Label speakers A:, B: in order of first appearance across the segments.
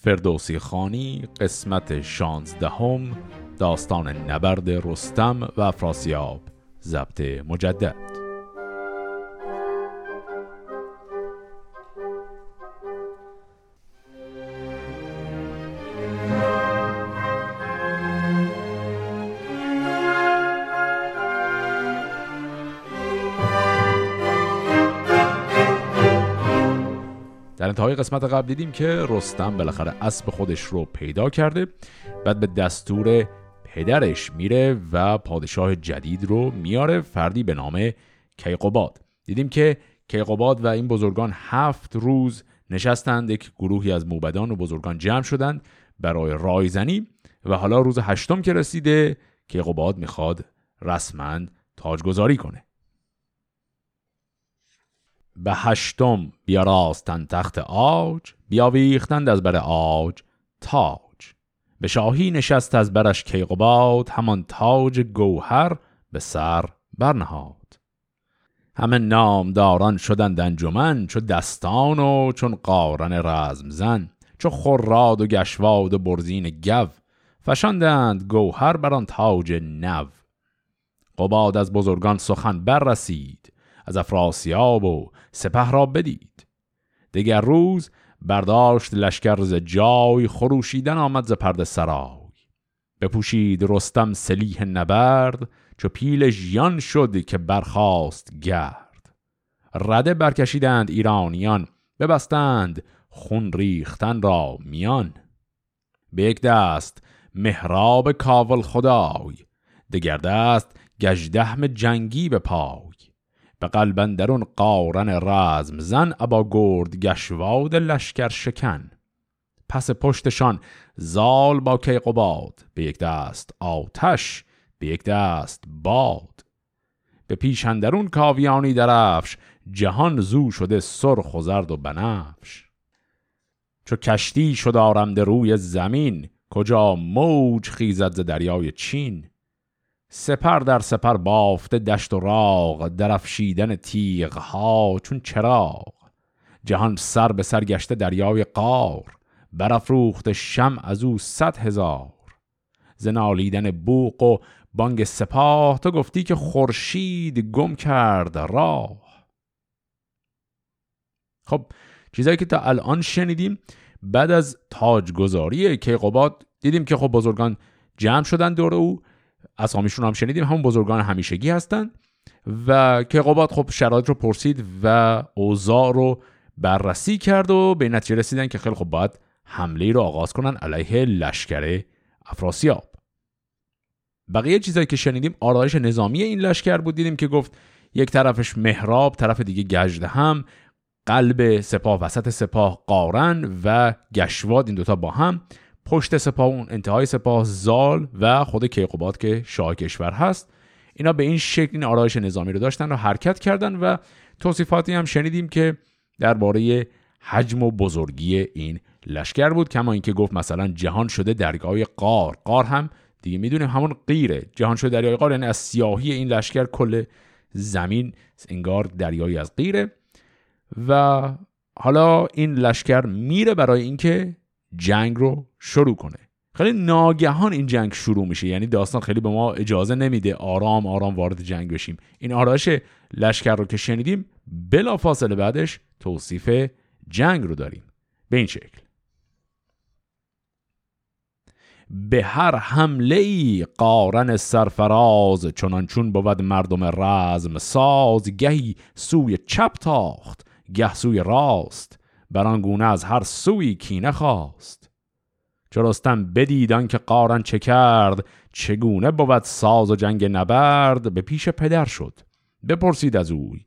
A: فردوسی خانی قسمت شانزدهم داستان نبرد رستم و افراسیاب ضبط مجدد. انتهای قسمت قبل دیدیم که رستم بالاخره اسب خودش رو پیدا کرده بعد به دستور پدرش میره و پادشاه جدید رو میاره فردی به نام کیقوباد. دیدیم که کیقوباد و این بزرگان هفت روز نشستند یک گروهی از موبدان و بزرگان جمع شدند برای رایزنی و حالا روز هشتم که رسیده کیقوباد می‌خواد رسما تاجگذاری کنه. به هشتم بیاراستن تخت آج بیاویختند از بر آج تاج. به شاهی نشست از برش کیقوباد همان تاج گوهر به سر برنهاد. همه نامداران شدند انجمن چو دستان و چون قارن رزم زن چو خراد و گشواد و برزین گو. فشاندند گوهر بر تاج نو. قباد از بزرگان سخن بررسید از افراسیاب و سپه را بدید. دیگر روز برداشت لشکر ز جای خروشیدن آمد ز پرده سرای. بپوشید رستم سلیح نبرد چو پیل ژیان شد که برخاست گرد. رده برکشیدند ایرانیان ببستند خون ریختن را میان. به یک دست مهراب کاول خدای دگر دست گجدهم جنگی به پای. به قلبندرون قارن رزم زن ابا گرد گشواد لشکر شکن. پس پشتشان زال با کیقباد به یک دست آتش به یک دست باد. به پیشندرون کاویانی درفش جهان زو شده سرخ و زرد و بنفش. چو کشتی شد آرمده روی زمین کجا موج خیزد ز دریای چین؟ سپر در سپر بافته دشت و راغ درفشیدن تیغ ها چون چراغ. جهان سر به سر گشته دریای قار برافروخت شم از او صد هزار. زنالیدن بوق و بانگ سپاه تو گفتی که خورشید گم کرد راه. خب چیزایی که تا الان شنیدیم بعد از تاجگذاری کیقوباد دیدیم که خب بزرگان جمع شدن دور او اسامیشون هم شنیدیم همون بزرگان همیشگی هستن و که قباد خب شرایط رو پرسید و اوضاع رو بررسی کرد و به نتیجه رسیدن که خیلی خب باید حمله رو آغاز کنن علیه لشکر افراسیاب. بقیه چیزایی که شنیدیم آرایش نظامی این لشکر بود دیدیم که گفت یک طرفش مهراب طرف دیگه گجده هم قلب سپاه وسط سپاه قارن و گشواد این دوتا با هم. پشت سپاه اون انتهای سپاه زال و خود کیقوباد که شاه کشور هست. اینا به این شکل این آرایش نظامی رو داشتن و حرکت کردن و توصیفاتی هم شنیدیم که درباره حجم و بزرگی این لشکر بود کما اینکه گفت مثلا جهان شده درگاه قار. قار هم دیگه می‌دونیم همون غیره جهان شده دریای قار یعنی از سیاهی این لشکر کل زمین انگار دریایی از غیره و حالا این لشکر میره برای اینکه جنگ رو شروع کنه. خیلی ناگهان این جنگ شروع میشه. یعنی داستان خیلی به ما اجازه نمیده. آرام آرام وارد جنگ بشیم. این آرایش لشکر رو که شنیدیم بلا فاصله بعدش توصیف جنگ رو داریم. به این شکل. به هر حمله ای قارن سرفراز چنان چون بود مردم رزم ساز گهی سوی چپ تاخت گه سوی راست بر گونه از هر سوی کینه خواست. چو رستم بدیدان که قارن چه کرد چگونه بود ساز و جنگ نبرد به پیش پدر شد. بپرسید از اوی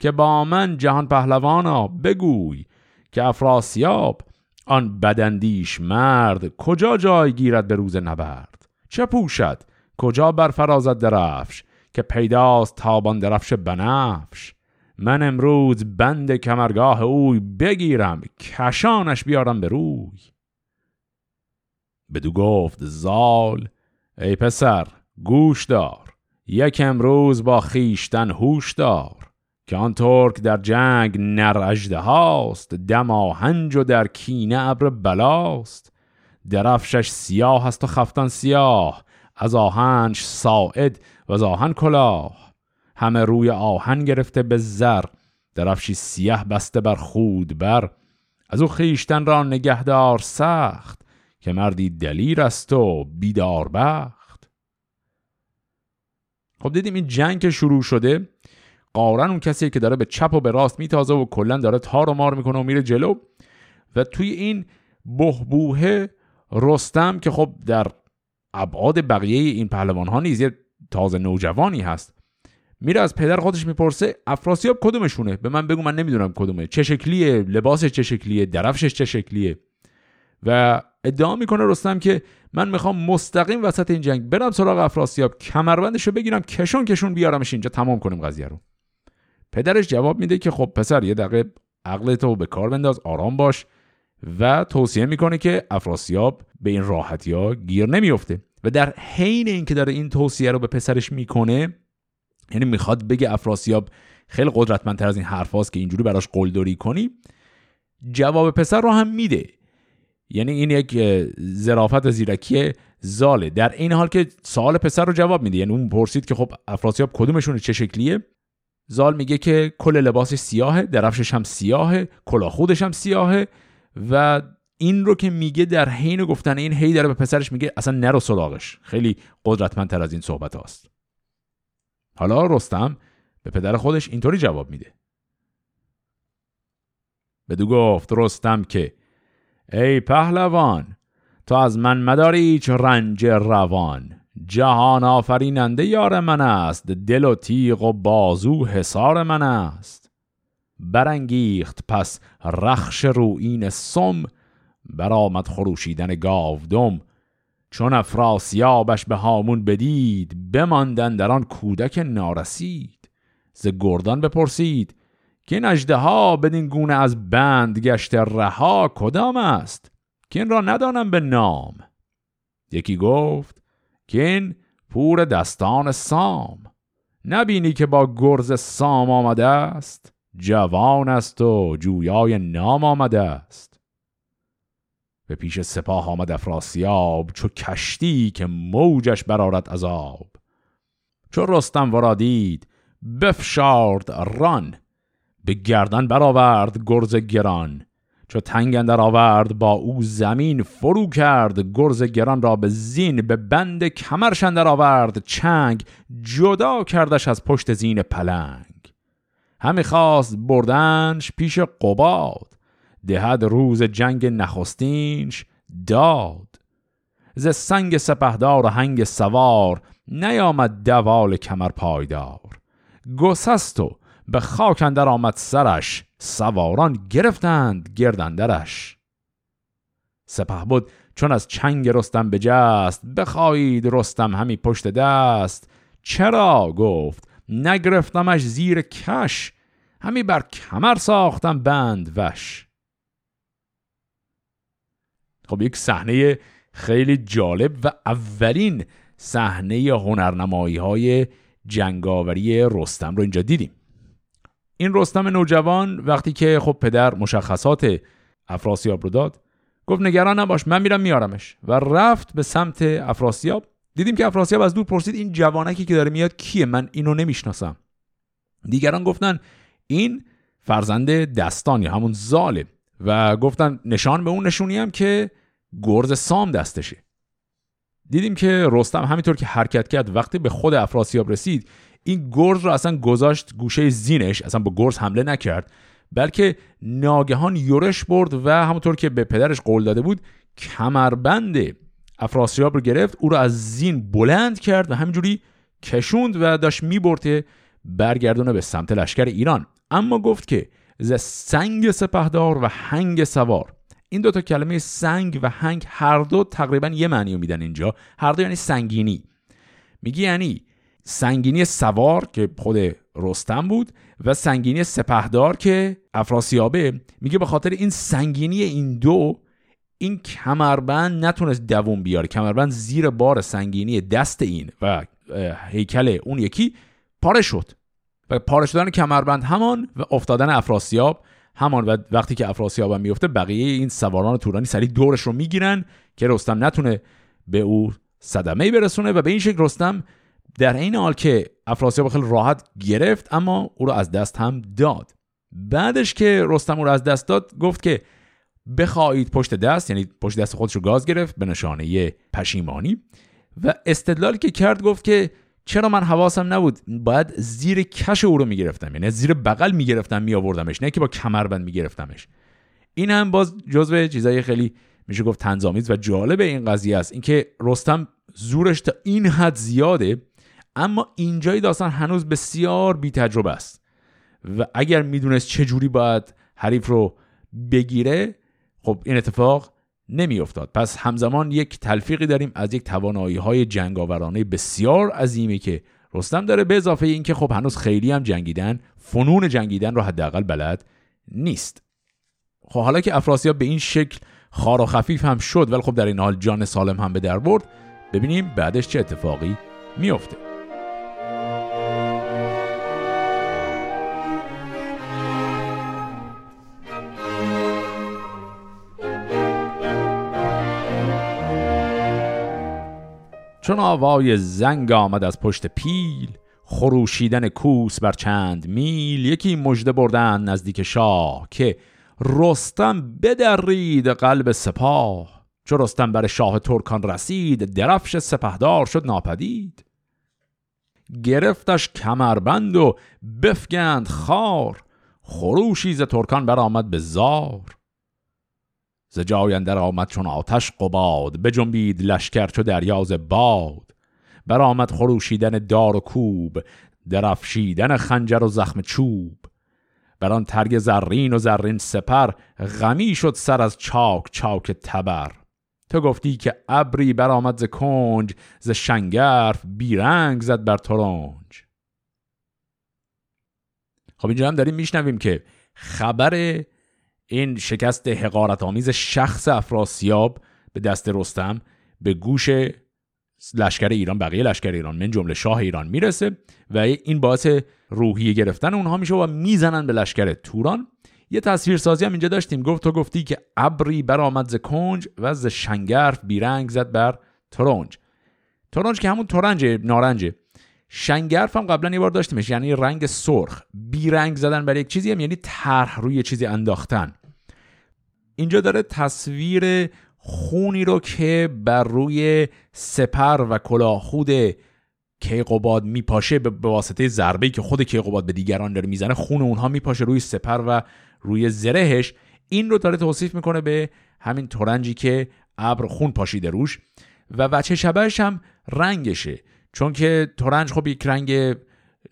A: که با من جهان پهلوانا بگوی که افراسیاب آن بدندیش مرد کجا جای گیرد به روز نبرد؟ چه پوشد؟ کجا برفرازد درفش که پیداست تابان درفش بنفش؟ من امروز بند کمرگاه اوی بگیرم کشانش بیارم به روی. بدو گفت زال ای پسر گوش دار یک امروز با خیشتن هوش دار که آن ترک در جنگ نر اجده هاست دم آهنج و در کینه ابر بلاست درفشش سیاه است و خفتان سیاه از آهنج ساعد و از آهن کلاه همه روی آهن گرفته به زر درفشی سیاه بسته بر خود بر از او خیشتن را نگهدار سخت که مردی دلیر است و بیدار بخت. خب دیدیم این جنگ که شروع شده. قارن اون کسی که داره به چپ و به راست میتازه و کلا داره تار و مار می‌کنه و میره جلو و توی این بهبوه رستم که خب در ابعاد بقیه این پهلوان ها نیز یه تازه نوجوانی هست میره از پدر خودش می‌پرسه افراسیاب کدومشونه؟ به من بگو من نمی‌دونم کدومه. چه شکلیه؟ لباسش چه شکلیه؟ درفشش چه شکلیه؟ و ادعا می‌کنه رستم که من می‌خوام مستقیم وسط این جنگ برم سراغ افراسیاب کمربندش رو بگیرم کشون کشون بیارمش اینجا تمام کنیم قضیه رو. پدرش جواب میده که خب پسر یه دقیقه عقلتو به کار بنداز آرام باش و توصیه می‌کنه که افراسیاب به این راحتی ها گیر نمیفته و در حین اینکه داره این توصیه رو به پسرش می‌کنه یعنی می‌خواد بگه افراسیاب خیلی قدرتمندتر از این حرف که اینجوری براش قلدری کنی جواب پسر رو هم میده. یعنی این یک ظرافت زیرکی زاله. در این حال که سوال پسر رو جواب میده. یعنی اون پرسید که خب افراسیاب کدومشون چه شکلیه؟ زال میگه که کل لباسش سیاهه درفشش هم سیاهه کلا خودش هم سیاهه و این رو که میگه در حین گفتن این هی داره به پسرش میگه اصلا نرو سراغش. خیلی قدرتمندتر از این صحبت هاست. حالا رستم به پدر خودش اینطوری جواب میده. بدو گفت رستم که ای پهلوان تو از من مداری هیچ رنج روان. جهان آفریننده یار من است دل و تیغ و بازو حسار من است. برانگیخت پس رخش روین سم برآمد خروشیدن گاودم. چون افراسیابش به هامون بدید بماندن در آن کودک نارسید. ز گردان بپرسید که این اجده ها بدین گونه از بند گشت رها کدام است که این را ندانم به نام؟ یکی گفت که این پور دستان سام. نبینی که با گرز سام آمده است؟ جوان است و جویای نام آمده است. به پیش سپاه آمد افراسیاب چو کشتی که موجش برارد عذاب چو رستم ورادید بفشارد ران. به گردن برآورد گرز گران. چو تنگ اندر آورد با او زمین فرو کرد. گرز گران را به زین به بند کمرش اندر آورد. چنگ جدا کردش از پشت زین پلنگ. همی خواست بردنش پیش قباد. دهد روز جنگ نخستینش داد. ز سنگ سپهدار و هنگ سوار نیامد دوال کمر پایدار. گسست و به خاک اندر آمد سرش سواران گرفتند گردندرش. سپه بود چون از چنگ رستم بجست بخواهید رستم همی پشت دست. چرا؟ گفت نگرفتمش زیر کش همی بر کمر ساختم بند وش. خب یک صحنه خیلی جالب و اولین صحنه هنرنمایی های جنگاوری رستم رو اینجا دیدیم. این رستم نوجوان وقتی که خب پدر مشخصات افراسیاب رو داد گفت نگران نباش من میرم میارمش. و رفت به سمت افراسیاب. دیدیم که افراسیاب از دور پرسید این جوانکی که داره میاد کیه؟ من اینو نمی‌شناسم. دیگران گفتن این فرزند دستان یا همون زاله و گفتن نشان به اون نشونی هم که گرز سام دستشه. دیدیم که رستم همینطور که حرکت کرد وقتی به خود افراسیاب رسید این گرز رو اصلا گذاشت گوشه زینش اصلا با گرز حمله نکرد بلکه ناگهان یورش برد و همونطور که به پدرش قول داده بود کمربند افراسیاب رو گرفت او رو از زین بلند کرد و همینجوری کشوند و داشت می‌برد برگردونه به سمت لشکر ایران. اما گفت که ز سنگ سپهدار و هنگ سوار. این دوتا کلمه سنگ و هنگ هر دو تقریبا یه معنی میدن اینجا. هر دو یعنی سنگینی. میگی یعنی سنگینی سوار که خود رستم بود و سنگینی سپهدار که افراسیابه میگه به خاطر این سنگینی این دو این کمربند نتونست دووم بیاره. کمربند زیر بار سنگینی دست این و هیکل اون یکی پاره شد. و پاره شدن کمربند همان و افتادن افراسیاب همان. و وقتی که افراسیاب هم میفته بقیه این سواران تورانی سریع دورش رو می‌گیرن که رستم نتونه به او صدمه برسونه و به این شکل رستم در این حال که افراسیاب خیلی راحت گرفت اما او رو از دست هم داد. بعدش که رستم او رو از دست داد گفت که بخواهید پشت دست یعنی پشت دست خودش رو گاز گرفت به نشانه پشیمانی. و استدلالی که کرد گفت که چرا من حواسم نبود باید زیر کش او رو می‌گرفتم یعنی زیر بغل می‌گرفتم میآوردمش نه که با کمربند میگرفتمش. این هم باز جزو چیزای خیلی میشه گفت تنظامیز و جالب این قضیه است. اینکه رستم زورش تا این حد زیاده اما اینجای داستان هنوز بسیار بی تجربه است. و اگر می‌دونست چه جوری باید حریف رو بگیره خب این اتفاق نمیافتاد. پس همزمان یک تلفیقی داریم از یک توانایی های جنگاورانه بسیار عظیمی که رستم داره به اضافه اینکه خب هنوز خیلی هم جنگیدن فنون جنگیدن رو حداقل بلد نیست. خب حالا که افراسیاب به این شکل خار و خفیف هم شد ولی خب در این حال جان سالم هم به در برد ببینیم بعدش چه اتفاقی میافته. چون آوای زنگ آمد از پشت پیل خروشیدن کوس بر چند میل یکی مژده بردن نزدیک شاه که رستم بدرید قلب سپاه. چو رستم بر شاه ترکان رسید درفش سپهدار شد ناپدید. گرفتش کمربند و بفگند خار خروشی ز ترکان برآمد به زار. ز جای اندر آمد چون آتش قباد بجنبید لشکر چو دریاز باد. برآمد خروشیدن دار و کوب درفشیدن خنجر و زخم چوب. بر آن ترگ زرین و زرین سپر غمی شد سر از چاک چاک تبر. تو گفتی که ابری برآمد ز کنج ز شنگرف بیرنگ زد بر ترنج. خب اینجا هم داریم میشنویم که خبر این شکست حقارت آمیز شخص افراسیاب به دست رستم به گوش لشکر ایران بقیه لشکر ایران من جمله شاه ایران می‌رسه و این باعث روحیه گرفتن اونها میشه و می‌زنن به لشکر توران. یه تصویر سازی هم اینجا داشتیم. گفت تو گفتی که ابری برآمد ز کنج و ز شنگرف بیرنگ زد بر ترنج. ترنج که همون ترنج نارنجه. شنگرف هم قبلا یه بار داشتیمش یعنی رنگ سرخ. بیرنگ زدن بر یک چیزی هم یعنی طرح روی چیزی انداختن. اینجا داره تصویر خونی رو که بر روی سپر و کلاهخود کیقوباد میپاشه به واسطه ضربه که خود کیقوباد به دیگران داره می‌زنه خون اونها میپاشه روی سپر و روی زرهش. این رو داره توصیف می‌کنه به همین تورنجی که ابر خون پاشیده روش. و وچه شبهش هم رنگشه چون که تورنج خب یک رنگ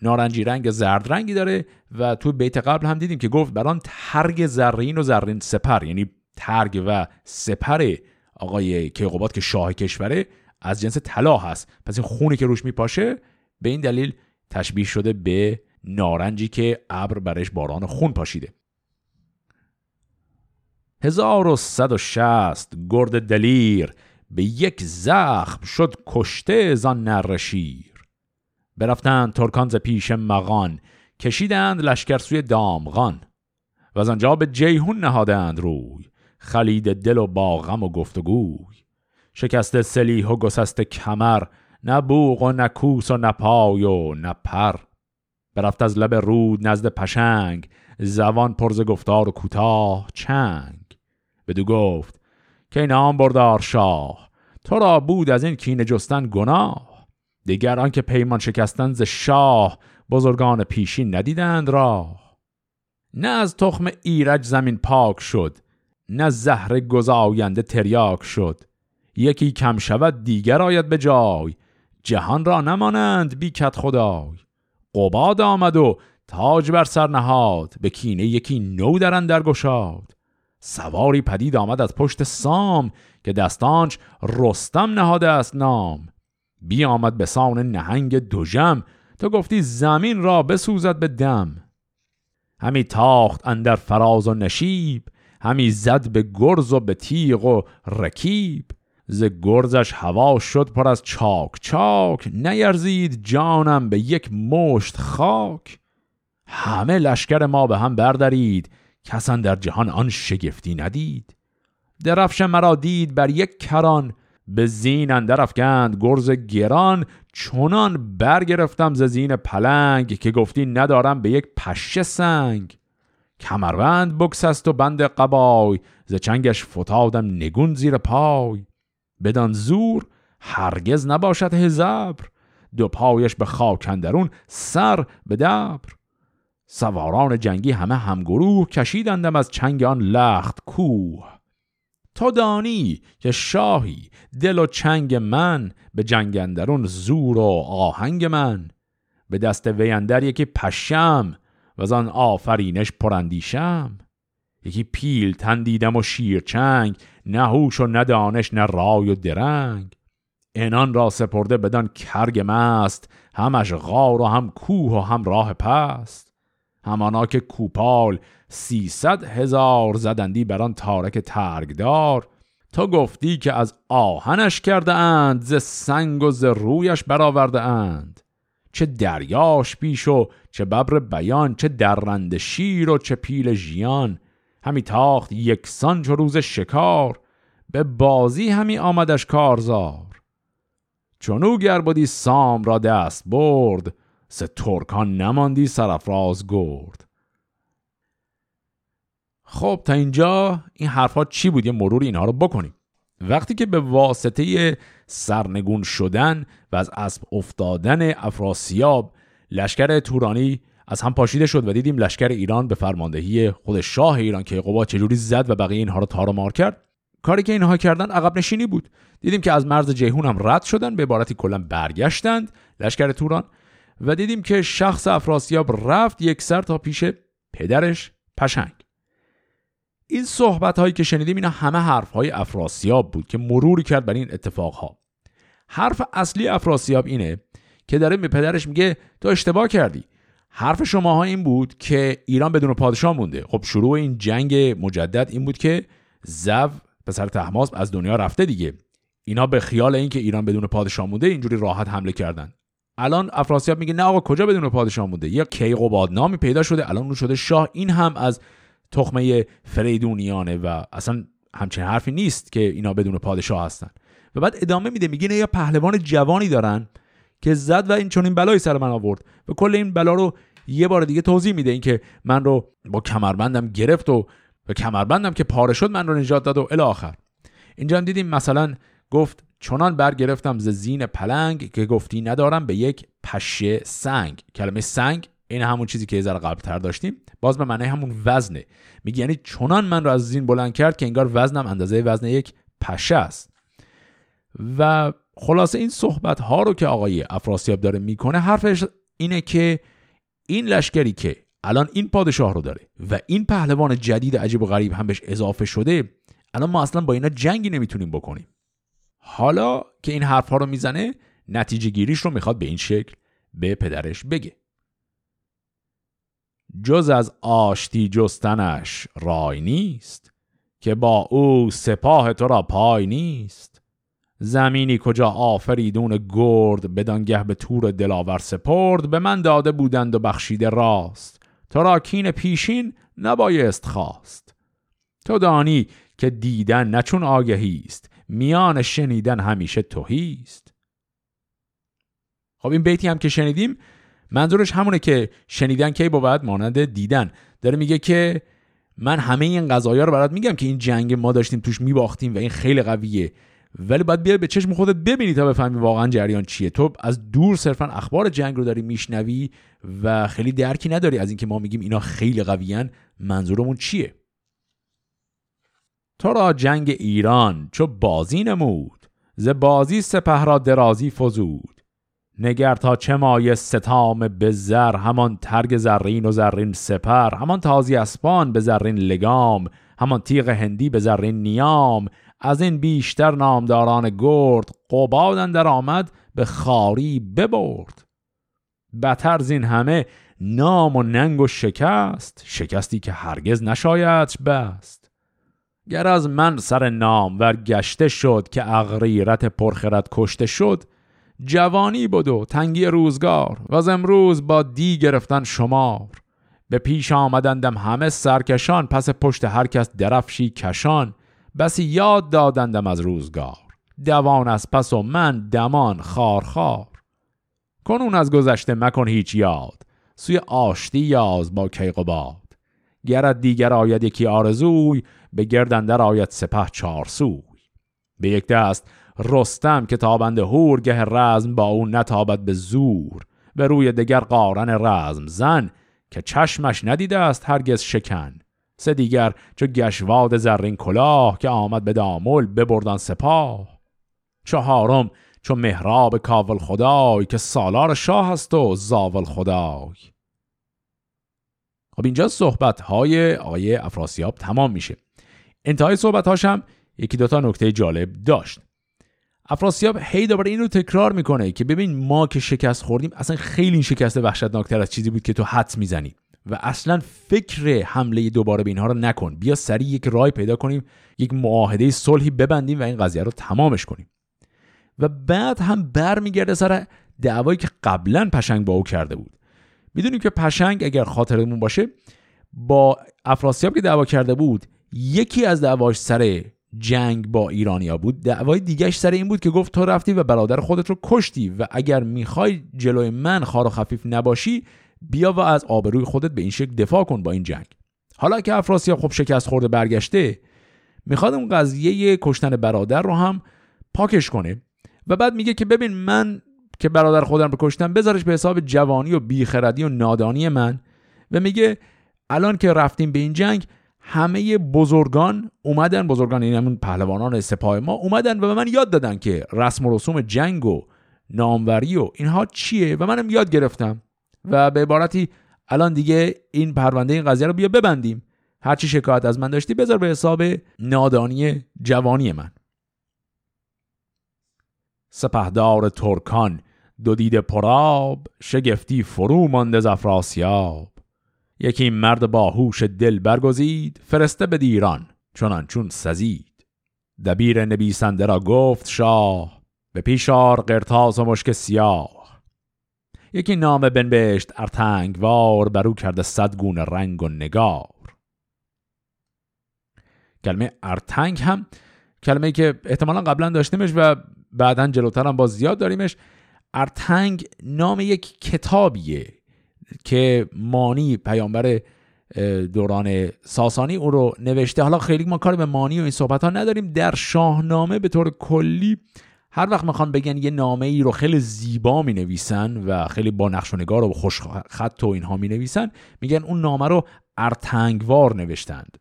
A: نارنجی رنگ زرد رنگی داره و تو بیت قبل هم دیدیم که گفت بران ترگ زرین و زرین سپر یعنی ترگ و سپر آقای کیقوباد که شاه کشوره از جنس طلا هست. پس این خونی که روش میپاشه به این دلیل تشبیه شده به نارنجی که ابر برش باران خون پاشیده. 1160 گرد دلیر به یک زخم شد کشته زان نرشیر برفتند ترکان ز پیش مغان کشیدند لشکر سوی دامغان. و از آنجا به جیهون نهادند روی. خلید دل و باغم و گفتگوی شکست سلیح و گسست کمر نه بوغ و نه و نه پای و نه پر. برفت از لب رود نزد پشنگ زبان پرز گفتار و کوتاه چنگ. بدو گفت که نام بردار شاه؟ تو را بود از این کین جستن گناه. دیگر که پیمان شکستن ز شاه بزرگان پیشین ندیدند راه. نه از تخم ایرج زمین پاک شد نه زهر گزاینده تریاک شد. یکی کم شود دیگر آید به جای. جهان را نمانند بی کت خدای. قباد آمد و تاج بر سر نهاد. به کینه یکی نو در اندر گشاد. سواری پدید آمد از پشت سام که دستانش رستم نهاده است نام. بی آمد به سان نهنگ دوژم. تو گفتی زمین را بسوزد به دم. همی تاخت اندر فراز و نشیب. همی زد به گرز و به تیغ و رکیب. ز گرزش هوا شد پر از چاک چاک. نیرزید جانم به یک مشت خاک. همه لشکر ما به هم بردارید کسان در جهان آن شگفتی ندید. درفش مرا دید بر یک کران. به زین اندر افکند گرز گران. چونان برگرفتم ز زین پلنگ که گفتی ندارم به یک پشه سنگ. کمربند بکسست و بند قبای ز چنگش فتادم نگون زیر پای. بدان زور هرگز نباشد هزبر دو پایش به خاک اندرون سر به دبر. سواران جنگی همه همگروه کشیدندم از چنگ آن لخت کوه. تو دانی که شاهی دل و چنگ من به جنگندرون زور و آهنگ من. به دست ویندر یکی پشم و آن آفرینش پرندیشم یکی پیل تندیدم و شیر چنگ نه هوش و نه دانش نه رای و درنگ. انان را سپرده بدان کرگ مست همش غار و هم کوه و هم راه پست. همانا که کوپال سیصد هزار زدندی بران تارک ترگدار. تا گفتی که از آهنش کرده اند ز سنگ و ز رویش برآورده اند. چه دریاش پیش و چه ببر بیان چه درند شیر و چه پیل ژیان. همی تاخت یکسان چو روز شکار به بازی همی آمدش کارزار. چونو گر سام را دست برد سه ترکان نماندی سرفراز گرد. خب تا اینجا این حرفها چی بود؟ یه مرور اینها رو بکنیم. وقتی که به واسطه سرنگون شدن و از اسب افتادن افراسیاب لشکر تورانی از هم پاشیده شد و دیدیم لشکر ایران به فرماندهی خود شاه ایران که قبا چجوری زد و بقیه اینها رو تار مار کرد. کاری که اینها کردن عقب نشینی بود. دیدیم که از مرز جیهون هم رد شدن به عبارتی کلا برگشتند لشکر توران و دیدیم که شخص افراسیاب رفت یک سر تا پیش پدرش پشنگ. این صحبت هایی که شنیدیم اینا همه حرف های افراسیاب بود که مروری کرد بر این اتفاق ها حرف اصلی افراسیاب اینه که داره به پدرش میگه تو اشتباه کردی. حرف شماها این بود که ایران بدون پادشاه مونده. خب شروع این جنگ مجدد این بود که زو پسر تحماس از دنیا رفته دیگه. اینا به خیال اینکه ایران بدون پادشاه مونده اینجوری راحت حمله کردن. الان افراسیاب میگه نه آقا کجا بدون پادشاه مونده؟ یا کیقوباد نامی پیدا شده. الان اون شده شاه. این هم از تخمه فریدونیانه و اصلا همچین حرفی نیست که اینا بدون پادشاه هستن. و بعد ادامه میده میگه یا پهلوان جوانی دارن. که زد و این چون این بلایی سر من آورد و کل این بلا رو یه بار دیگه توضیح میده اینکه من رو با کمربندم گرفت و به کمربندم که پاره شد من رو نجات داد و الی آخر. اینجا هم دیدیم مثلا گفت چنان برگرفتم ز زین پلنگ که گفتی ندارم به یک پشه سنگ. کلمه سنگ این همون چیزی که یه ذره قبلتر داشتیم. باز به معنی همون وزنه. میگه یعنی چنان من رو از زین بلند کرد که انگار وزنم اندازه وزن یک پشه است. و خلاصه این صحبت ها رو که آقای افراسیاب داره می‌کنه حرفش اینه که این لشکری که الان این پادشاه رو داره و این پهلوان جدید عجیب و غریب هم بهش اضافه شده الان ما اصلا با اینا جنگی نمی‌تونیم بکنیم. حالا که این حرف ها رو می‌زنه نتیجه گیریش رو می‌خواد به این شکل به پدرش بگه. جز از آشتی جستنش رای نیست که با او سپاه تو را پای نیست. زمینی کجا آفریدون گرد بدانگه به تور دلاور سپرد به من داده بودند و بخشیده راست. تو را کین پیشین نبایست خواست. تو دانی که دیدن نچون آگهی است میان شنیدن همیشه توهیست خب این بیتی هم که شنیدیم منظورش همونه که شنیدن کی بود؟ مانند دیدن. داره میگه که من همه این قضايا رو برات میگم که این جنگ ما داشتیم توش میباختیم و این خیلی قویه. ولی باید بیای به چشم خودت ببینی تا بفهمی واقعا جریان چیه. تو از دور صرفا اخبار جنگ رو داری میشنوی و خیلی درکی نداری از اینکه ما میگیم اینا خیلی قویان منظورمون چیه؟ تو را جنگ ایران چو بازی نمود. ز بازی سپه را درازی فزود. نگر تا چه مایه ستام به زر همان ترگ زرین و زرین سپر همان تازی اسپان به زرین لگام همان تیغ هندی به زرین نیام. از این بیشتر نامداران گرد قبادن در آمد به خاری ببرد. بتر زین همه نام و ننگ و شکست شکستی که هرگز نشاید بست. گر از من سر نام ور گشته شد که اغریرت پرخرت کشته شد جوانی بود و تنگی روزگار و از امروز با دی گرفتن شمار. به پیش آمدندم همه سرکشان پس پشت هر کس درفشی کشان. بسی یاد دادندم از روزگار. دوان از پس و من دمان خار خار. کنون از گذشته مکن هیچ یاد. سوی آشتی یاز با کیقباد گرد دیگر آید یکی آرزوی به گردندر آید سپه چارسوی. به یک دست رستم که تابند هورگه رزم با اون نتابد به زور. به روی دگر قارن رزم زن که چشمش ندیده است هرگز شکن. سه دیگر چو گشواد زرین کلاه که آمد به دامل ببردن سپاه. چهارم چو مهراب کاول خدای که سالار شاه است و زاول خدای خب اینجا صحبت های آقای افراسیاب تمام میشه. انتهای صحبت هاشم یکی دوتا نکته جالب داشت. افراسیاب هی دوباره این رو تکرار می‌کنه که ببین ما که شکست خوردیم اصلا خیلی این شکست وحشتناکتر از چیزی بود که تو حد می‌زنی. و اصلا فکر حمله دوباره به اینها رو نکن. بیا سریع یک رای پیدا کنیم یک معاهده صلحی ببندیم و این قضیه رو تمامش کنیم. و بعد هم برمیگرده سر دعوایی که قبلا پشنگ با او کرده بود. می‌دونیم که پشنگ اگر خاطرمون باشه با افراسیاب که دعوا کرده بود یکی از دعواش سر جنگ با ایرانیا بود. دعوای دیگهش سر این بود که گفت تو رفتی و برادر خودت رو کشتی و اگر می‌خوای جلوی من خار و خفیف نباشی بیا و از آبروی خودت به این شکل دفاع کن با این جنگ. حالا که افراسیاب خب شکست خورده برگشته می‌خواد اون قضیه کشتن برادر رو هم پاکش کنه و بعد میگه که ببین من که برادر خودم رو کشتم بذارش به حساب جوانی و بیخردی و نادانی من و میگه الان که رفتیم به این جنگ همه بزرگان اومدن بزرگان این همون پهلوانان سپاه ما اومدن و به من یاد دادن که رسم و رسوم جنگ و ناموری و اینها چیه و منم یاد گرفتم. و به عبارتی الان دیگه این پرونده این قضیه رو بیا ببندیم. هرچی شکایت از من داشتی بذار به حساب نادانی جوانی من. سپهدار ترکان دو دید پراب شگفتی فرو مانده زفراسیاب یکی مرد باهوش دل برگزید فرسته به دیران چنان چون سزید. دبیر نبیسنده را گفت شاه به پیشار قرتاز و مشک سیاه. یکی نام بنبشت ارتنگوار برو کرده صد گونه رنگ و نگار. کلمه ارتنگ هم کلمه که احتمالا قبلا داشتیمش و بعدا جلوتر هم باز زیاد داریمش. ارتنگ نام یک کتابیه که مانی پیامبر دوران ساسانی اون رو نوشته. حالا خیلی ما کار به مانی و این صحبت ها نداریم. در شاهنامه به طور کلی هر وقت می‌خوان بگن یه نامه ای رو خیلی زیبا می نویسن و خیلی با نقش و نگار و خوش خط و اینها می نویسن میگن اون نامه رو ارتنگوار نوشتند.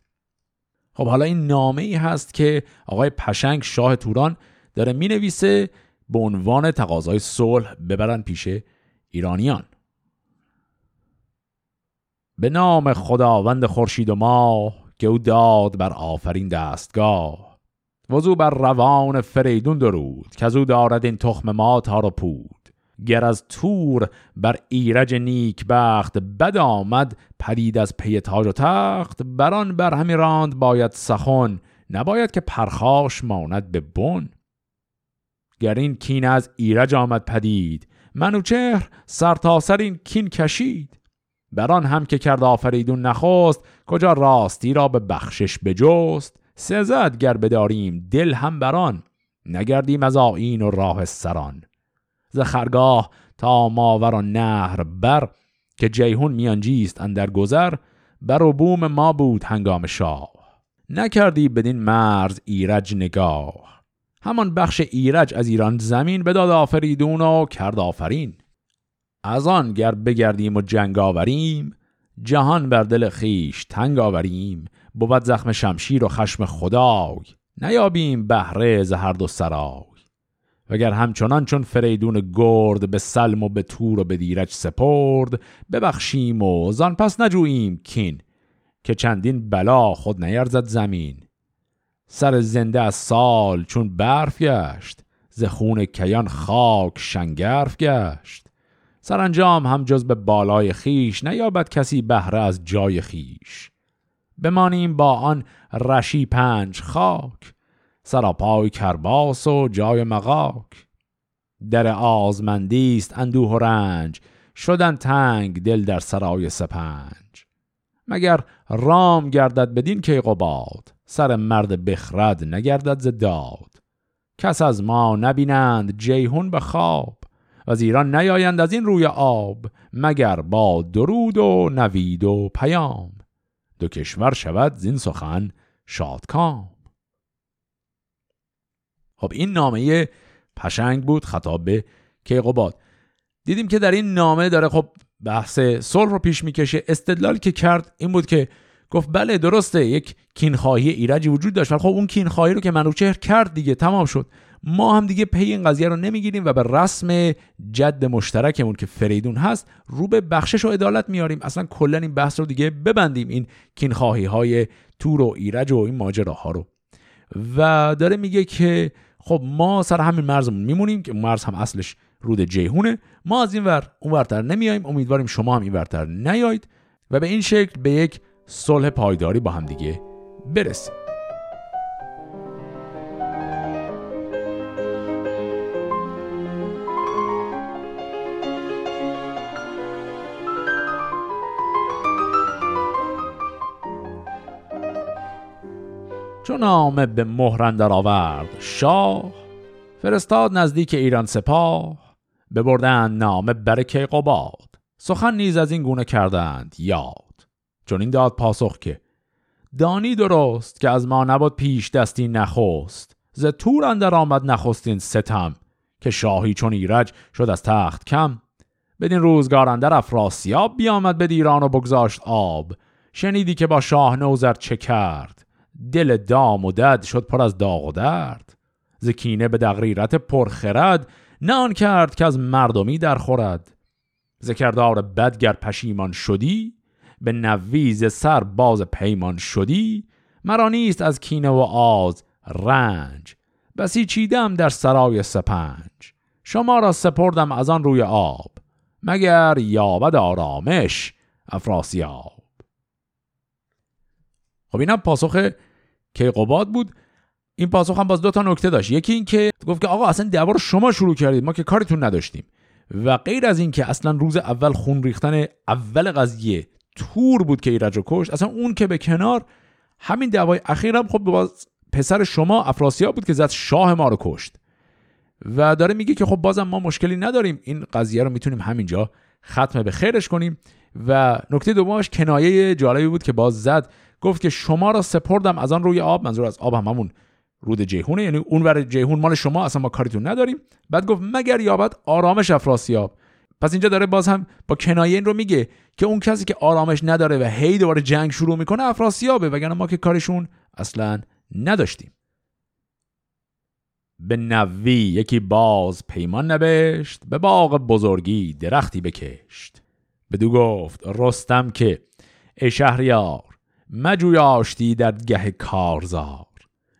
A: خب حالا این نامه ای هست که آقای پشنگ شاه توران داره می نویسه به عنوان تقاضای صلح ببرن پیش ایرانیان. به نام خداوند خورشید و ماه که او داد بر آفرین دستگاه. وزو بر روان فریدون درود که از او دارد این تخم ما تار و پود. گر از تور بر ایرج نیک بخت بد آمد پدید از پی تاج و تخت. بران بر همی راند باید سخن نباید که پرخاش ماند به بن. گر این کین از ایرج آمد پدید منوچهر سرتاسر این کین کشید. بران هم که کرد آفریدون نخواست کجا راستی را به بخشش بجست؟ سزد گر بداریم دل هم بران نگردیم از آین و راه سران. ز خرگاه تا ماور و نهر بر که جیهون میانجیست اندر گذر بر و بوم ما بود هنگام شاه. نکردی بدین مرز ایرج نگاه همان بخش ایرج از ایران زمین بداد آفریدون و کرد آفرین. از آن گر بگردیم و جنگ آوریم جهان بر دل خیش تنگ آوریم بود زخم شمشیر و خشم خدای. نیابیم بهره ز هر دو سرای. وگر همچنان چون فریدون گرد به سلم و به تور و به دیرج سپرد ببخشیم و زان پس نجوییم کین که چندین بلا خود نیرزد زمین. سر زنده از سال چون برف گشت ز خون کیان خاک شنگرف گشت. سرانجام هم جز به بالای خیش نیابد کسی بهره از جای خیش. بمانیم با آن رشی پنج خاک سراپای کرباس و جای مقاک در آزمندی است اندوه و رنج شدن تنگ دل در سرای سپنج. مگر رام گردد بدین کیقوباد سر مرد بخرد نگردد ز داد. کس از ما نبینند جیهون به خواب از ایران نیایند از این روی آب مگر با درود و نوید و پیام. دو کشور شود زین سخن شادکام. خب این نامه پشنگ بود خطاب به کیقوباد. دیدیم که در این نامه داره خب بحث صلح رو پیش می‌کشه. استدلالی که کرد این بود که گفت بله درسته یک کینخواهی ایرجی وجود داشت. ولی خب اون کینخواهی رو که منوچهر کرد دیگه تمام شد. ما هم دیگه پی این قضیه رو نمی‌گیریم و به رسم جد مشترکمون که فریدون هست رو به بخشش و عدالت میاریم اصلا کلا این بحث رو دیگه ببندیم این کینخواهی های تور و ایرج و این ماجراها رو. و داره میگه که خب ما سر همین مرزمون میمونیم که مرز هم اصلش رود جیهونه. ما از این ور اون ورتر نمیاییم امیدواریم شما هم این ورتر نیایید و به این شکل به یک صلح پایداری با هم دیگه برسیم. چون نامه به مهرندر آورد شاه فرستاد نزدیک ایران سپاه ببردند نامه بر کیقوباد. سخن نیز از این گونه کردند یاد. چون این داد پاسخ که دانی درست که از ما نبود پیش دستی نخست ز تور اندر آمد نخستین ستم که شاهی چون ایرج شد از تخت کم. بدین روزگار اندر افراسیاب بیامد به دیران و بگذاشت آب. شنیدی که با شاه نوزر چه کرد؟ دل دام و دد شد پر از داغ و درد. زکینه به دغریرت پرخرد نه آن کرد که از مردمی در خورد. ذکردار بدگر پشیمان شدی به نویز سر باز پیمان شدی. مرا نیست از کینه و آز رنج بسی چیدم در سرای سپنج. شما را سپردم از آن روی آب مگر یابد آرامش افراسیاب خب اینم پاسخ کیقوباد بود. این پاسخ هم باز دو تا نکته داشت. یکی این که گفت که آقا اصلا دعوا رو شما شروع کردید ما که کارتون نداشتیم. و غیر از این که اصلا روز اول خون ریختن اول قضیه تور بود که ایرج رو کشت اصلا اون که به کنار همین دعوای اخیر هم خب باز پسر شما افراسیاب بود که زد شاه ما رو کشت. و داره میگه که خب بازم ما مشکلی نداریم. این قضیه رو می‌تونیم همینجا ختم به خیرش کنیم. و نکته دومش کنایه جالبی بود که باز زد. گفت که شما را سپردم از آن روی آب منظور از آب هم همون رود جیهونه یعنی اون ور جیهون مال شما اصلا ما کاریتون نداریم. بعد گفت مگر یابد آرامش افراسیاب پس اینجا داره باز هم با کنایه این رو میگه که اون کسی که آرامش نداره و هی دوباره جنگ شروع می‌کنه افراسیابه وگرنه ما که کارشون اصلا نداشتیم. به نوی یکی باز پیمان نبشت به باغ بزرگی درختی بکشت. بدو گفت رستم که ای شهریار مجوی آشتی در گه کارزار.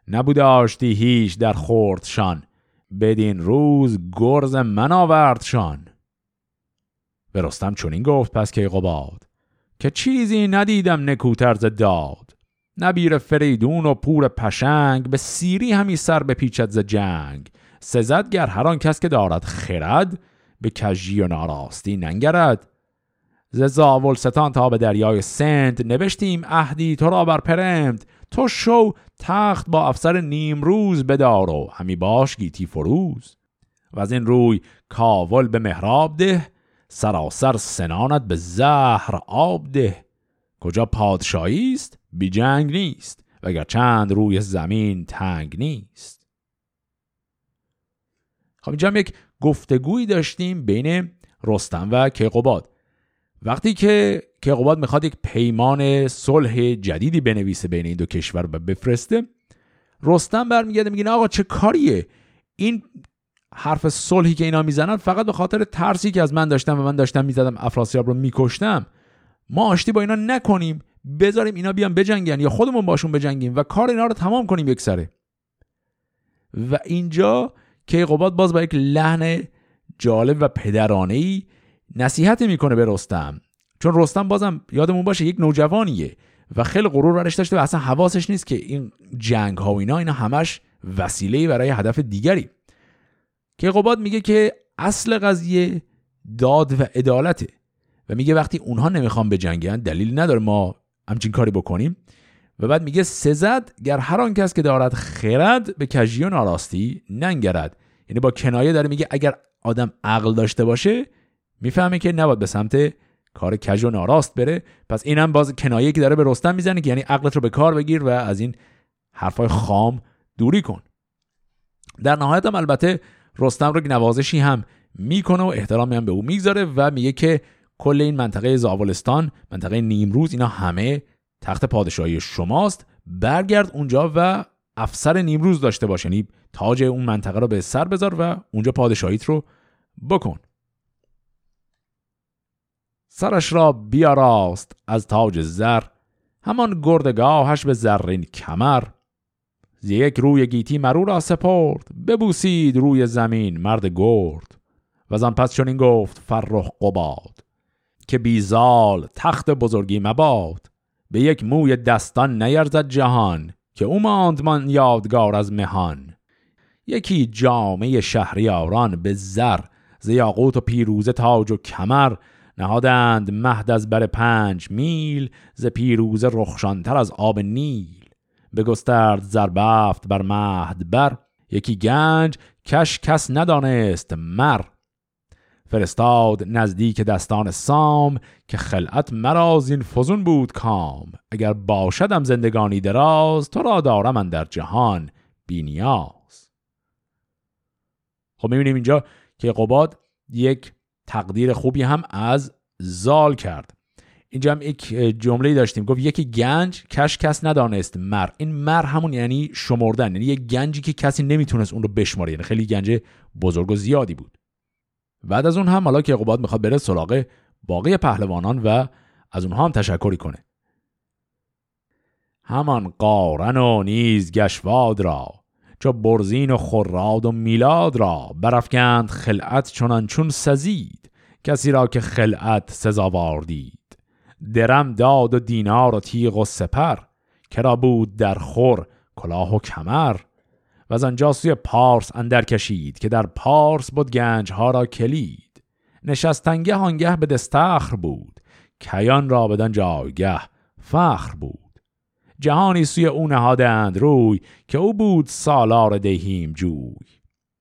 A: نبود آشتی هیچ در خوردشان. بدین روز گرز من آوردشان. به رستم چنین گفت پس که قباد که چیزی ندیدم نکوتر داد. نبیر فریدون و پور پشنگ به سیری همی سر به پیچت ز جنگ. سزد گر هر آن کس که دارد خرد به کژی و ناراستی ننگرد. ز زاول ستان تا به دریای سند نوشتیم اهدی تو را بر پرند. تو شو تخت با افسر نیمروز بدار و همی باش گیتی فروز. و از این روی کاول به محراب ده سراسر سنانت به زهر آب ده. کجا پادشاهی است؟ بی جنگ نیست. وگر چند روی زمین تنگ نیست. خب اینجا هم یک گفتگویی داشتیم بین رستم و کیقوباد. وقتی که کیقوباد می‌خواد یک پیمان صلح جدیدی بنویسه بین این دو کشور و بفرسته رستم برمیگرده میگه آقا چه کاریه؟ این حرف صلحی که اینا می‌زنن فقط به خاطر ترسی که از من داشتم و من داشتم می‌زدم افراسیاب رو میکشتم. ما آشتی با اینا نکنیم بذاریم اینا بیان بجنگن یا خودمون باشون بجنگیم و کار اینا رو تمام کنیم یک سره. و اینجا کیقوباد باز با یک لحن جالب و پدرانه ای نصیحت می‌کنه به رستم. چون رستم بازم یادمون باشه یک نوجوانیه و خیلی غرور برش داشته و اصلا حواسش نیست که این جنگ ها و اینا اینا همش وسیله برای هدف دیگری. که قباد میگه که اصل قضیه داد و عدالته و میگه وقتی اونها نمی‌خوان به جنگن دلیل نداره ما همچین کاری بکنیم. و بعد میگه سزد گر هر آن کس که دارد خرد به کجی و ناراستی ننگرد. یعنی با کنایه داره میگه اگر آدم عقل داشته باشه می‌فهمه که نباید به سمت کار کج و ناراست بره. پس اینم باز کنایه که داره به رستم می‌زنه که یعنی عقلت رو به کار بگیر و از این حرفای خام دوری کن. در نهایت هم البته رستم رو نوازشی هم می‌کنه و احترامی هم به او می‌گذاره و میگه که کل این منطقه زاولستان منطقه نیمروز اینا همه تخت پادشاهی شماست. برگرد اونجا و افسر نیمروز داشته باش. یعنی تاج اون منطقه رو به سر بذار و اونجا پادشاهیت رو بکن. سرش را بیاراست از تاج زر همان گردگاهش به زرین کمر. ز یک روی گیتی مرو را سپرد ببوسید روی زمین مرد گرد. و زن پس چنین گفت فرخ قباد که بیزال تخت بزرگی مباد. به یک موی دستان نیرزد جهان که او ماند من یادگار از مهان. یکی جامعه شهریاران به زر ز یاقوت و پیروزه تاج و کمر نهادند مهد از بر پنج میل ز پیروزه رخشانتر از آب نیل. بگسترد زربفت بر مهد بر یکی گنج کش کس ندانست مر. فرستاد نزدیک دستان سام که خلعت مرا این فزون بود کام. اگر باشدم زندگانی دراز تو را دارم من در جهان بینیاز خب می‌بینیم اینجا که قباد یک تقدیر خوبی هم از زال کرد. اینجا هم یک جمله داشتیم. گفت یکی گنج کش کس ندانست مر. این مر همون یعنی شمردن. یعنی یک گنجی که کسی نمی‌تونست اون رو بشماره. یعنی خیلی گنج بزرگ و زیادی بود. بعد از اون هم حالا که قباد می‌خواد بره سراغ باقی پهلوانان و از اونها هم تشکری کنه. همان قارن و نیز گشواد را چو برزین و خراد و میلاد را برافکند خلعت چنان چون سزید کسی را که خلعت سزاوار دید. درم داد و دینار و تیغ و سپر کرا بود در خور کلاه و کمر. و از آنجا سوی پارس اندر کشید که در پارس بود گنج ها را کلید. نشستنگه آنگه به دستخر بود کیان را بدن جایگه فخر بود. جهانی سوی او نهادند روی که او بود سالار دهیم جوی.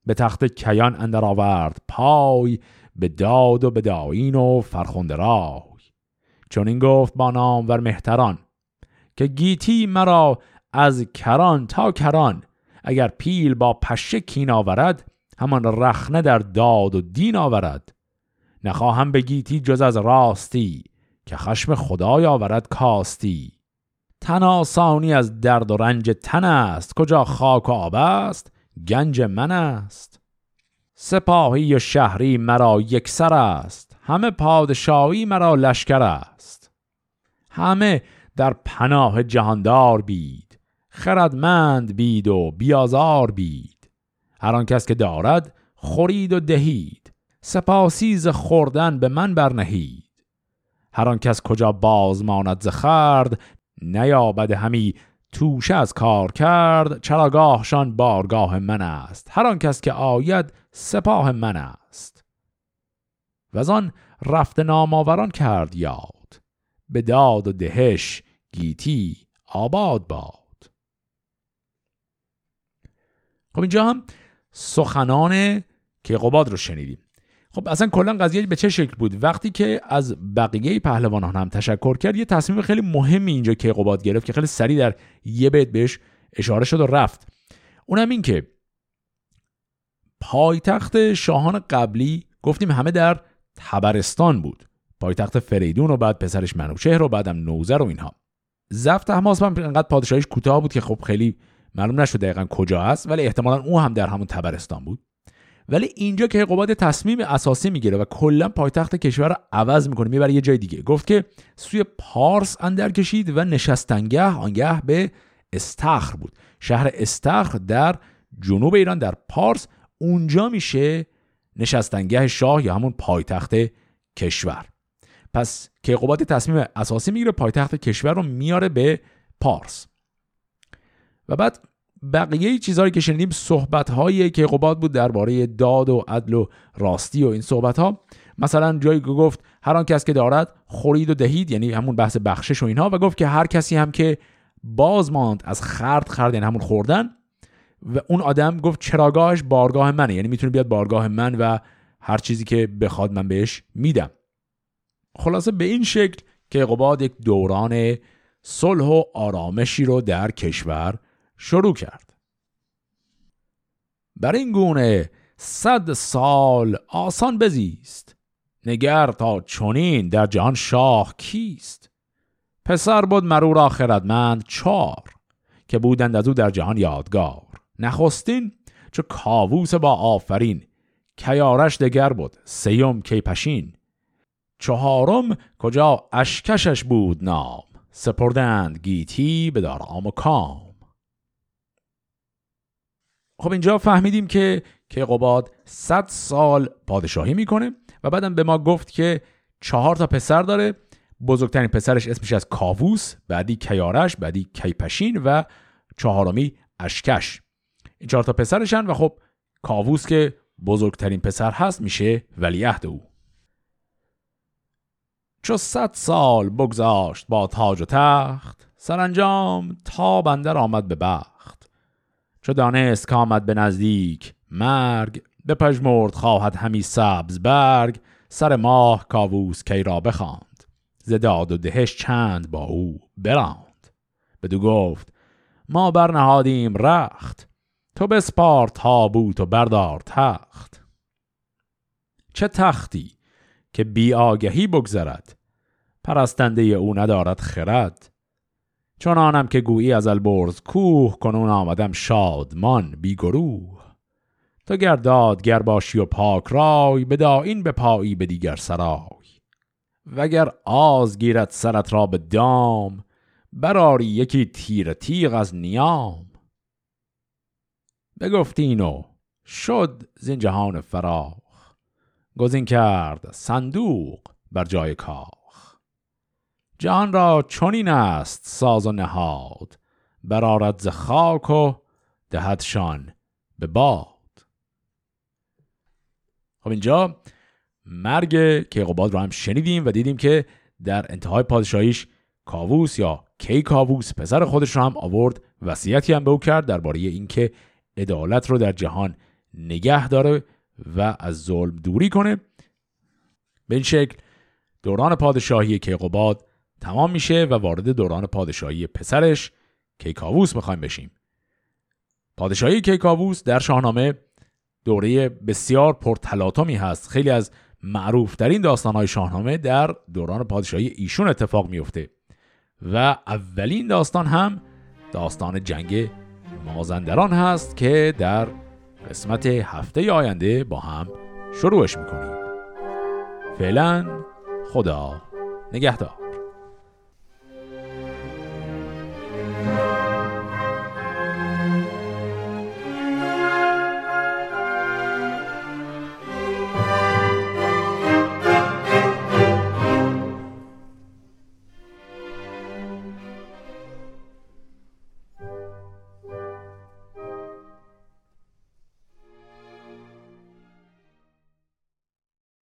A: به تخت کیان اندر آورد پای به داد و به داین و فرخنده رای. چون این گفت با نام ور مهتران که گیتی مرا از کران تا کران اگر پیل با پشه کین آورد همان رخنه در داد و دین آورد. نخواهم به گیتی جز از راستی که خشم خدای آورد کاستی. تن آسانی از درد و رنج تن است. کجا خاک و آب است؟ گنج من است. سپاهی و شهری مرا یکسر است. همه پادشاهی مرا لشکر است. همه در پناه جهاندار بید. خردمند بید و بیازار بید. هر کس که دارد خورید و دهید. سپاسیز خوردن به من برنهید. هر کس کجا باز ماند ز خرد نیابد همی توشه از کار کرد چراگاهشان بارگاه من است. هر آن کس که آید سپاه من است. و آن رفت نامآوران کرد یاد. به داد و دهش گیتی آباد باد. خب اینجا هم سخنان که قباد رو شنیدیم. خب اصلا کلا قضیه به چه شکل بود؟ وقتی که از بقیه پهلوانان هم تشکر کرد یه تصمیم خیلی مهمی اینجا که قباد گرفت که خیلی سریع در یه بیت بهش اشاره شد و رفت. اونم این که پایتخت شاهان قبلی گفتیم همه در تبرستان بود. پایتخت فریدون و بعد پسرش منوچهر و بعدم نوزر و اینها. زفت احماس هم انقدر پادشاهیش کوتاه بود که خب خیلی معلوم نشد دقیقا کجا است ولی احتمالا او هم در همون تبرستان بود. ولی اینجا که قباد تصمیم اساسی می‌گیره و کلا پایتخت کشور رو عوض می‌کنه می‌بره یه جای دیگه. گفت که سوی پارس اندر کشید و نشستنگه آنگه به استخر بود. شهر استخر در جنوب ایران در پارس اونجا میشه نشستنگه شاه یا همون پایتخت کشور. پس قباد تصمیم اساسی می‌گیره پایتخت کشور رو میاره به پارس. و بعد بقیه چیزهایی که شنیدیم صحبت هایی که قباد بود درباره داد و عدل و راستی و این صحبت ها مثلا جایی گفت هر آن کس که دارد خورید و دهید یعنی همون بحث بخشش و اینها و گفت که هر کسی هم که باز ماند از خرد خرد یعنی همون خوردن و اون آدم گفت چراگاهش بارگاه منه یعنی می‌تونه بیاد بارگاه من و هر چیزی که بخواد من بهش میدم. خلاصه به این شکل که قباد یک دوران صلح و آرامشی رو در کشور شروع کرد. بر این گونه صد سال آسان بزیست. نگر تا چونین در جهان شاه کیست؟ پسر بود مرو را خردمند چار که بودند از او در جهان یادگار. نخستین چو کاووس با آفرین کیارش دگر بود سیوم کی پشین. چهارم کجا اشکشش بود نام سپردند گیتی به دارام و کام. خب اینجا فهمیدیم که کیقوباد 100 سال پادشاهی می‌کنه و بعدم به ما گفت که چهار تا پسر داره. بزرگترین پسرش اسمش از کاووس بعدی کیارش بعدی کیپشین و چهارمی اشکش. این چهار تا پسرشن و خب کاووس که بزرگترین پسر هست میشه ولیعهد او. چو صد سال بگذاشت با تاج و تخت سرانجام تا بندر آمد به بخت. چو دانست آمد به نزدیک مرگ بپژمرد خواهد همی سبز برگ سر ماه کاووس کی را بخواند. ز و دهش چند با او براند. بدو گفت ما برنهادیم رخت تو بسپار تابوت و بردار تخت. چه تختی که بی آگهی بگذرد؟ پرستنده او ندارد خرد. چون آنم که گویی از البرز کوه کنون آمدم شادمان بی گروه. تو گرداد گر باشی و پاک رای بدا این به پایی به دیگر سرای. وگر آز گیرد سرت را به دام براری یکی تیر تیغ از نیام. بگفتین و شد زین جهان فراخ گزین کرد صندوق بر جای کاخ جهان را چنین است ساز و نهاد برارد ز خاک و دهدشان به باد. خب اینجا مرگ کیقوباد رو هم شنیدیم و دیدیم که در انتهای پادشاهیش کاووس یا کی کاووس پسر خودش رو هم آورد وصیتی هم به او کرد درباره اینکه عدالت رو در جهان نگه داره و از ظلم دوری کنه. به این شکل دوران پادشاهی کیقوباد تمام میشه و وارد دوران پادشاهی پسرش کیکاووس می‌خوایم بشیم. پادشاهی کیکاووس در شاهنامه دوره بسیار پرتلاطمی هست. خیلی از معروفترین داستانهای شاهنامه در دوران پادشاهی ایشون اتفاق میفته و اولین داستان هم داستان جنگ مازندران هست که در قسمت هفته آینده با هم شروعش می‌کنیم. فعلا خدا نگهدار.